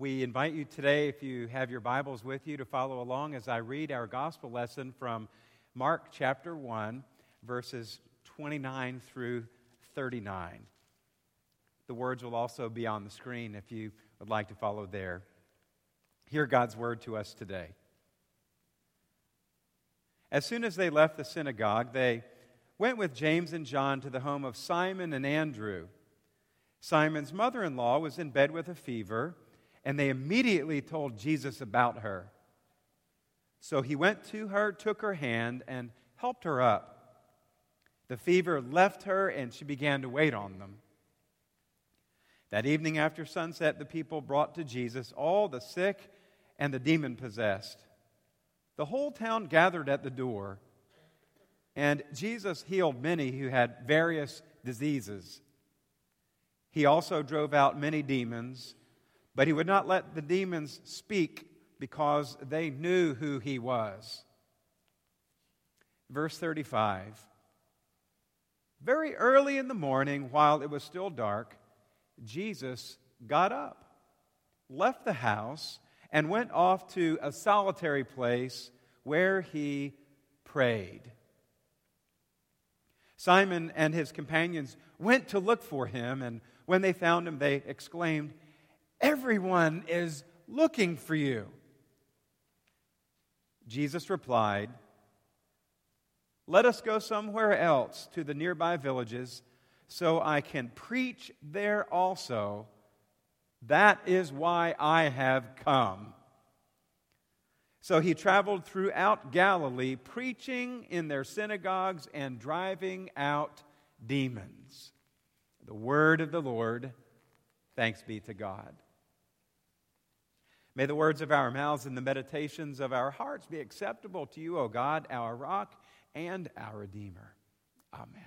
We invite you today, if you have your Bibles with you, to follow along as I read our gospel lesson from Mark chapter 1, verses 29 through 39. The words will also be on the screen if you would like to follow there. Hear God's word to us today. As soon as they left the synagogue, they went with James and John to the home of Simon and Andrew. Simon's mother in law was in bed with a fever and they immediately told Jesus about her. So he went to her, took her hand, and helped her up. The fever left her, and she began to wait on them. That evening after sunset, the people brought to Jesus all the sick and the demon possessed. The whole town gathered at the door, and Jesus healed many who had various diseases. He also drove out many demons but he would not let the demons speak because they knew who he was. Verse 35 Very early in the morning, while it was still dark, Jesus got up, left the house, and went off to a solitary place where he prayed. Simon and his companions went to look for him, and when they found him, they exclaimed, Everyone is looking for you. Jesus replied, Let us go somewhere else to the nearby villages so I can preach there also. That is why I have come. So he traveled throughout Galilee, preaching in their synagogues and driving out demons. The word of the Lord. Thanks be to God. May the words of our mouths and the meditations of our hearts be acceptable to you, O God, our rock and our Redeemer. Amen.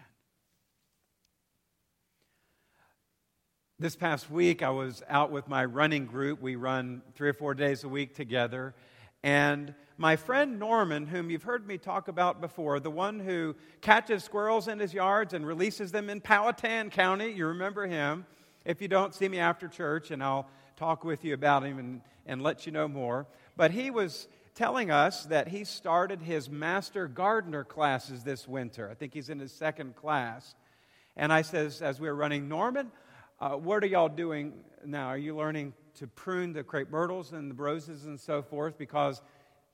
This past week, I was out with my running group. We run three or four days a week together. And my friend Norman, whom you've heard me talk about before, the one who catches squirrels in his yards and releases them in Powhatan County, you remember him. If you don't, see me after church and I'll talk with you about him and, and let you know more. But he was telling us that he started his master gardener classes this winter. I think he's in his second class. And I says, as we were running, Norman, uh, what are y'all doing now? Are you learning to prune the crepe myrtles and the roses and so forth? Because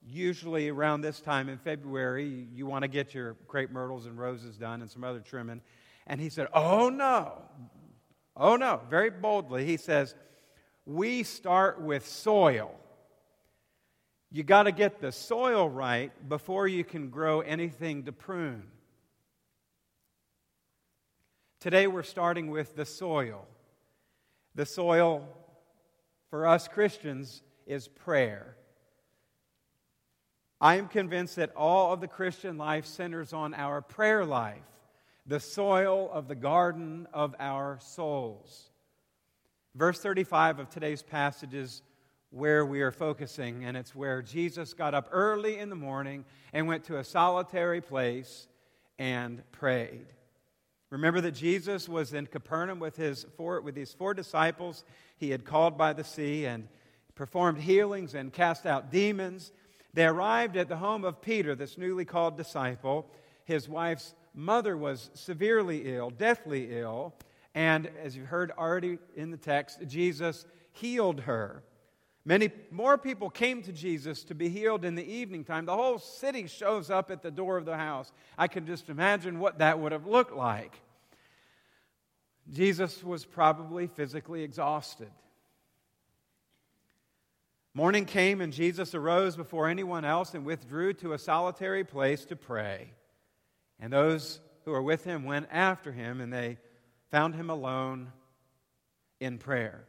usually around this time in February, you want to get your crepe myrtles and roses done and some other trimming. And he said, Oh no. Oh no. Very boldly, he says, we start with soil. You got to get the soil right before you can grow anything to prune. Today we're starting with the soil. The soil for us Christians is prayer. I am convinced that all of the Christian life centers on our prayer life, the soil of the garden of our souls. Verse 35 of today's passage is where we are focusing, and it's where Jesus got up early in the morning and went to a solitary place and prayed. Remember that Jesus was in Capernaum with his four, with his four disciples he had called by the sea and performed healings and cast out demons. They arrived at the home of Peter, this newly called disciple. His wife's mother was severely ill, deathly ill, and as you've heard already in the text, Jesus healed her. Many more people came to Jesus to be healed in the evening time. The whole city shows up at the door of the house. I can just imagine what that would have looked like. Jesus was probably physically exhausted. Morning came, and Jesus arose before anyone else and withdrew to a solitary place to pray. And those who were with him went after him, and they found him alone in prayer.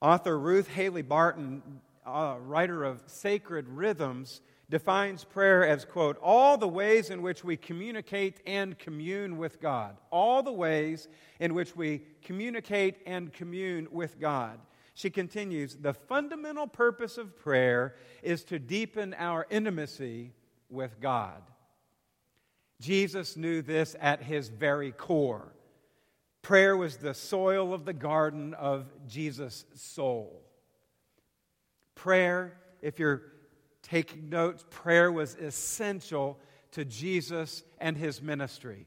Author Ruth Haley Barton, a writer of Sacred Rhythms, defines prayer as, quote, all the ways in which we communicate and commune with God. All the ways in which we communicate and commune with God. She continues, the fundamental purpose of prayer is to deepen our intimacy with God. Jesus knew this at his very core. Prayer was the soil of the garden of Jesus' soul. Prayer, if you're taking notes, prayer was essential to Jesus and his ministry.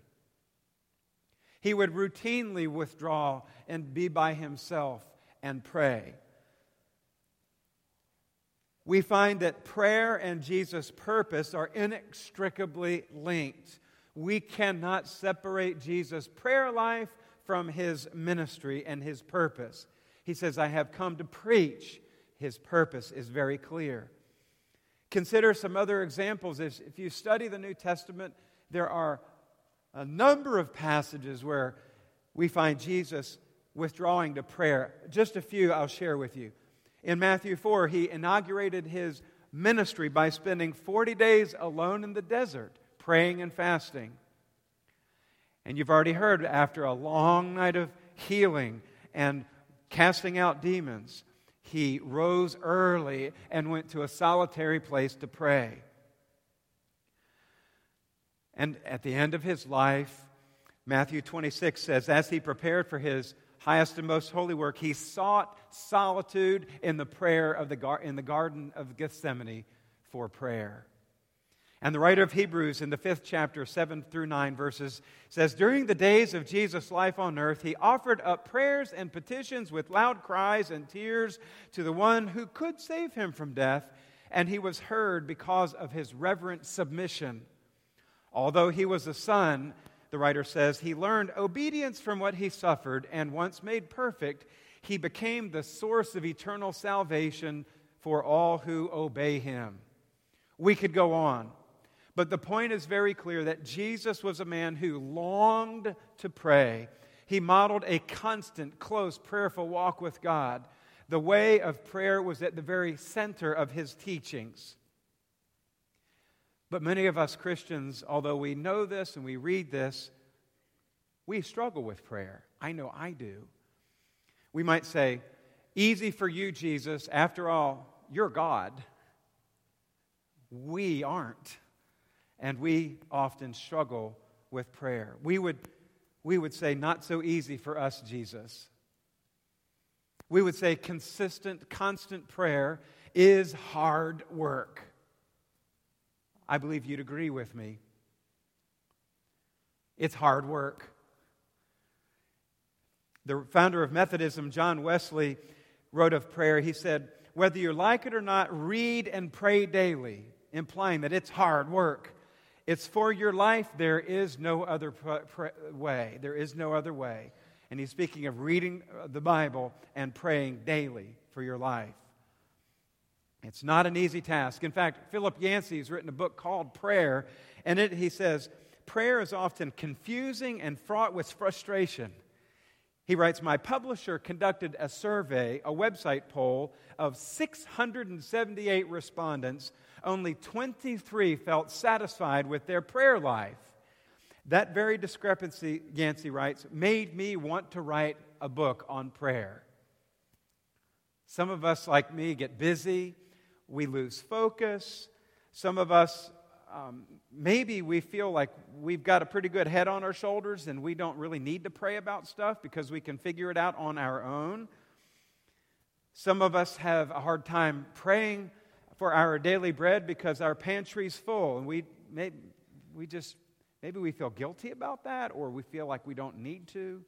He would routinely withdraw and be by himself and pray. We find that prayer and Jesus' purpose are inextricably linked. We cannot separate Jesus' prayer life from his ministry and his purpose. He says, I have come to preach. His purpose is very clear. Consider some other examples. If you study the New Testament, there are a number of passages where we find Jesus withdrawing to prayer. Just a few I'll share with you. In Matthew 4, he inaugurated his ministry by spending 40 days alone in the desert, praying and fasting. And you've already heard, after a long night of healing and casting out demons, he rose early and went to a solitary place to pray. And at the end of his life, Matthew 26 says, as he prepared for his highest and most holy work, he sought solitude in the prayer of the gar- in the garden of Gethsemane for prayer. And the writer of Hebrews in the fifth chapter, 7 through 9 verses, says, During the days of Jesus' life on earth, he offered up prayers and petitions with loud cries and tears to the one who could save him from death, and he was heard because of his reverent submission. Although he was a son, the writer says, he learned obedience from what he suffered, and once made perfect, he became the source of eternal salvation for all who obey him. We could go on, but the point is very clear that Jesus was a man who longed to pray. He modeled a constant, close, prayerful walk with God. The way of prayer was at the very center of his teachings. But many of us Christians, although we know this and we read this, we struggle with prayer. I know I do. We might say, Easy for you, Jesus. After all, you're God. We aren't. And we often struggle with prayer. We would, we would say, Not so easy for us, Jesus. We would say, Consistent, constant prayer is hard work. I believe you'd agree with me. It's hard work. The founder of Methodism, John Wesley, wrote of prayer. He said, Whether you like it or not, read and pray daily, implying that it's hard work. It's for your life. There is no other way. There is no other way. And he's speaking of reading uh, the Bible and praying daily for your life. It's not an easy task. In fact, Philip Yancey has written a book called Prayer, and it, he says, prayer is often confusing and fraught with frustration. He writes, My publisher conducted a survey, a website poll of 678 respondents. Only 23 felt satisfied with their prayer life. That very discrepancy, Yancey writes, made me want to write a book on prayer. Some of us, like me, get busy we lose focus. Some of us, um, maybe we feel like we've got a pretty good head on our shoulders and we don't really need to pray about stuff because we can figure it out on our own. Some of us have a hard time praying for our daily bread because our pantry's full and we, may, we just, maybe we feel guilty about that or we feel like we don't need to.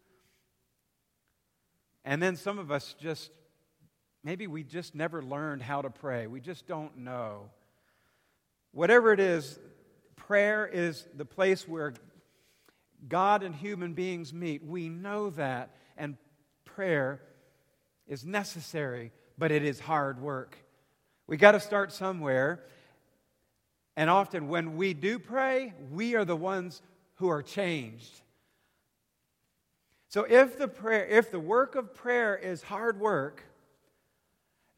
And then some of us just Maybe we just never learned how to pray. We just don't know. Whatever it is, prayer is the place where God and human beings meet. We know that, and prayer is necessary, but it is hard work. We got to start somewhere. And often, when we do pray, we are the ones who are changed. So, if the prayer, if the work of prayer is hard work,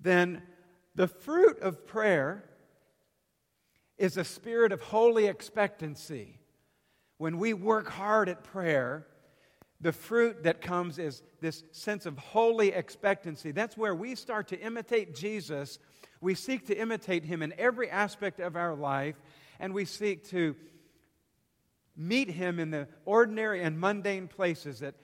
then the fruit of prayer is a spirit of holy expectancy. When we work hard at prayer, the fruit that comes is this sense of holy expectancy. That's where we start to imitate Jesus. We seek to imitate him in every aspect of our life, and we seek to meet him in the ordinary and mundane places that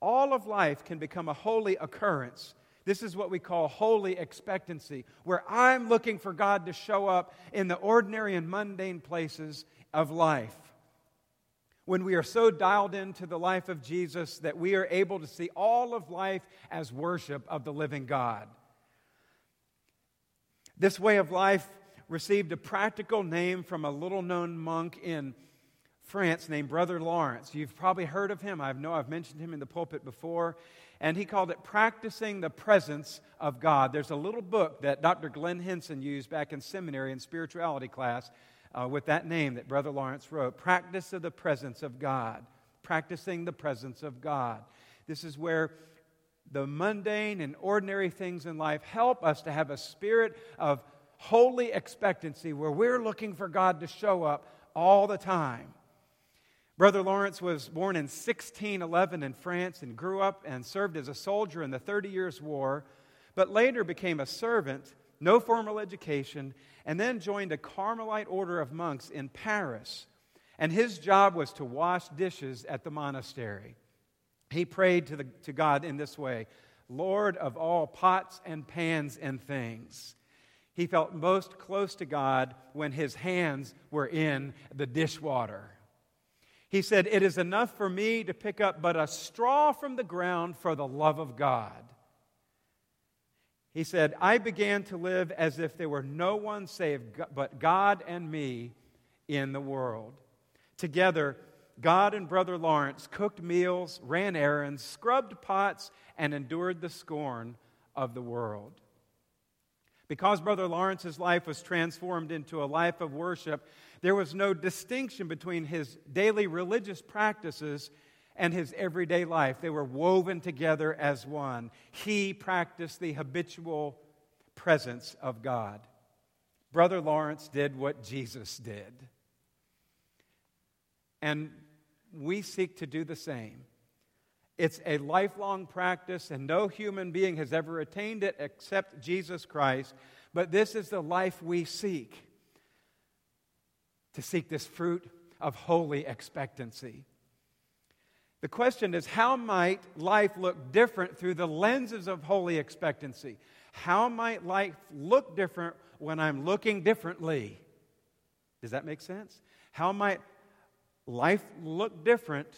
all of life can become a holy occurrence. This is what we call holy expectancy, where I'm looking for God to show up in the ordinary and mundane places of life. When we are so dialed into the life of Jesus that we are able to see all of life as worship of the living God. This way of life received a practical name from a little known monk in France named Brother Lawrence. You've probably heard of him. I know I've mentioned him in the pulpit before. And he called it Practicing the Presence of God. There's a little book that Dr. Glenn Hinson used back in seminary in spirituality class uh, with that name that Brother Lawrence wrote Practice of the Presence of God. Practicing the Presence of God. This is where the mundane and ordinary things in life help us to have a spirit of holy expectancy where we're looking for God to show up all the time. Brother Lawrence was born in 1611 in France and grew up and served as a soldier in the Thirty Years' War, but later became a servant, no formal education, and then joined a Carmelite order of monks in Paris. And his job was to wash dishes at the monastery. He prayed to, the, to God in this way Lord of all pots and pans and things. He felt most close to God when his hands were in the dishwater. He said, It is enough for me to pick up but a straw from the ground for the love of God. He said, I began to live as if there were no one save but God and me in the world. Together, God and Brother Lawrence cooked meals, ran errands, scrubbed pots, and endured the scorn of the world. Because Brother Lawrence's life was transformed into a life of worship, there was no distinction between his daily religious practices and his everyday life. They were woven together as one. He practiced the habitual presence of God. Brother Lawrence did what Jesus did. And we seek to do the same. It's a lifelong practice, and no human being has ever attained it except Jesus Christ. But this is the life we seek to seek this fruit of holy expectancy. The question is how might life look different through the lenses of holy expectancy? How might life look different when I'm looking differently? Does that make sense? How might life look different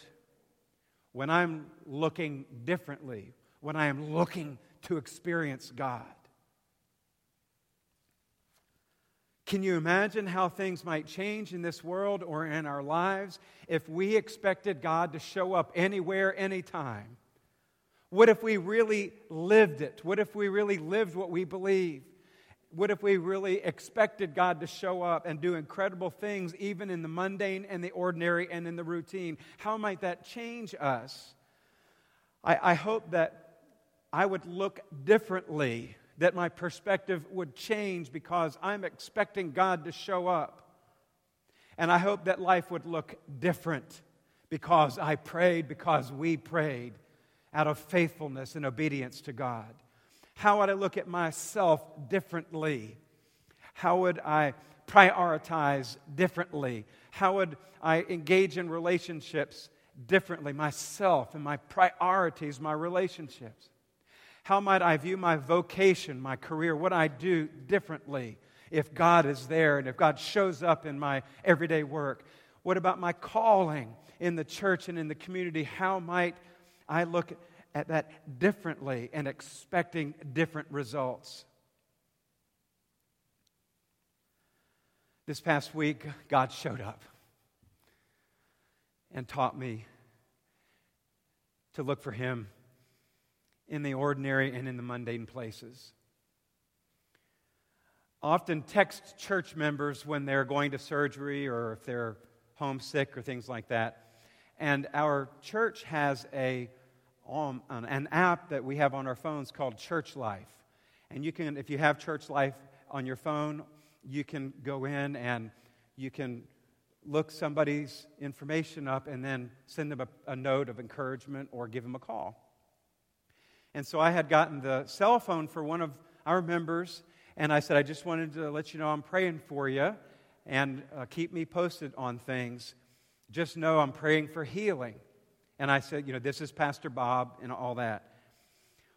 when I'm looking differently, when I am looking to experience God? Can you imagine how things might change in this world or in our lives if we expected God to show up anywhere, anytime? What if we really lived it? What if we really lived what we believe? What if we really expected God to show up and do incredible things, even in the mundane and the ordinary and in the routine? How might that change us? I, I hope that I would look differently that my perspective would change because I'm expecting God to show up. And I hope that life would look different because I prayed, because we prayed out of faithfulness and obedience to God. How would I look at myself differently? How would I prioritize differently? How would I engage in relationships differently? Myself and my priorities, my relationships. How might I view my vocation, my career, what I do differently if God is there and if God shows up in my everyday work? What about my calling in the church and in the community? How might I look at that differently and expecting different results? This past week, God showed up and taught me to look for Him in the ordinary and in the mundane places. Often text church members when they're going to surgery or if they're homesick or things like that. And our church has a, um, an app that we have on our phones called Church Life. And you can, if you have Church Life on your phone, you can go in and you can look somebody's information up and then send them a, a note of encouragement or give them a call. And so I had gotten the cell phone for one of our members, and I said, I just wanted to let you know I'm praying for you and uh, keep me posted on things. Just know I'm praying for healing. And I said, You know, this is Pastor Bob and all that.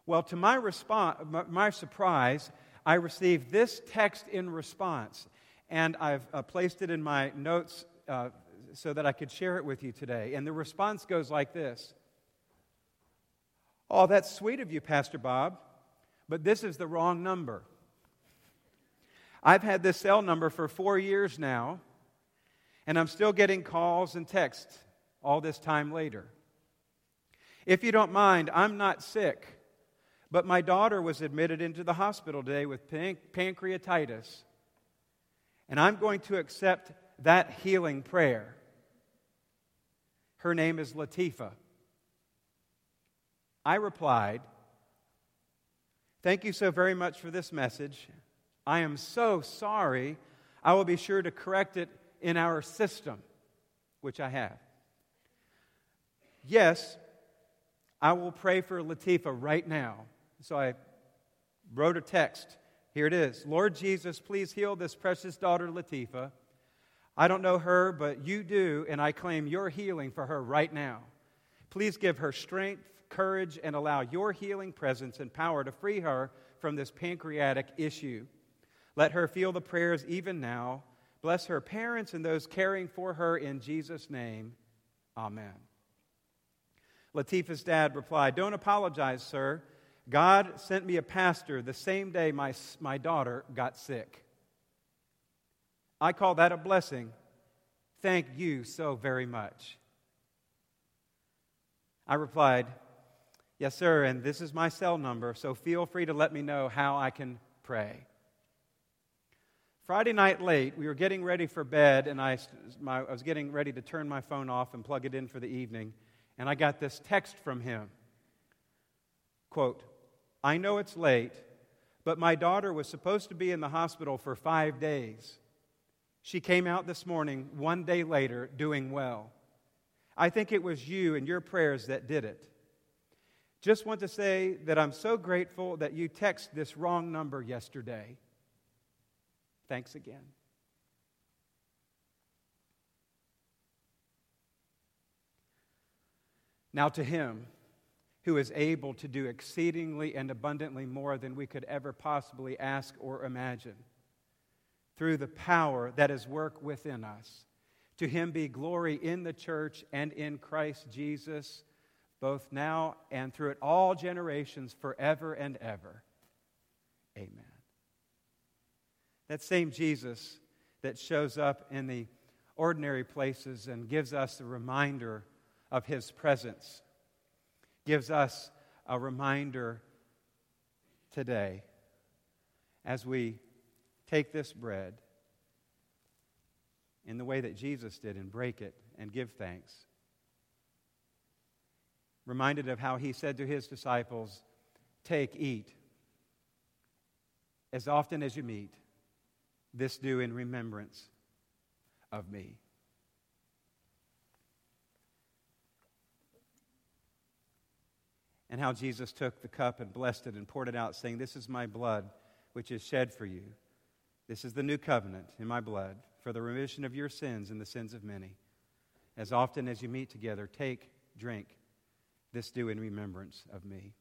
Well, to my, response, my surprise, I received this text in response. And I've uh, placed it in my notes uh, so that I could share it with you today. And the response goes like this Oh, that's sweet of you, Pastor Bob, but this is the wrong number. I've had this cell number for four years now, and I'm still getting calls and texts all this time later. If you don't mind, I'm not sick, but my daughter was admitted into the hospital today with pan- pancreatitis, and I'm going to accept that healing prayer. Her name is Latifa. I replied, Thank you so very much for this message. I am so sorry. I will be sure to correct it in our system, which I have. Yes, I will pray for Latifa right now. So I wrote a text. Here it is Lord Jesus, please heal this precious daughter, Latifa. I don't know her, but you do, and I claim your healing for her right now. Please give her strength, courage, and allow your healing presence and power to free her from this pancreatic issue. Let her feel the prayers even now. Bless her parents and those caring for her in Jesus' name. Amen. Latifa's dad replied, Don't apologize, sir. God sent me a pastor the same day my, my daughter got sick. I call that a blessing. Thank you so very much. I replied, Yes, sir, and this is my cell number, so feel free to let me know how I can pray. Friday night late, we were getting ready for bed, and I, my, I was getting ready to turn my phone off and plug it in for the evening, and I got this text from him. Quote, I know it's late, but my daughter was supposed to be in the hospital for five days. She came out this morning, one day later, doing well. I think it was you and your prayers that did it. Just want to say that I'm so grateful that you texted this wrong number yesterday. Thanks again. Now, to him who is able to do exceedingly and abundantly more than we could ever possibly ask or imagine, through the power that is work within us. To him be glory in the church and in Christ Jesus both now and through it all generations, forever and ever. Amen. That same Jesus that shows up in the ordinary places and gives us a reminder of his presence, gives us a reminder today as we take this bread in the way that Jesus did and break it and give thanks reminded of how he said to his disciples, Take, eat. As often as you meet, this do in remembrance of me. And how Jesus took the cup and blessed it and poured it out, saying, This is my blood, which is shed for you. This is the new covenant in my blood for the remission of your sins and the sins of many. As often as you meet together, take, drink. This do in remembrance of me.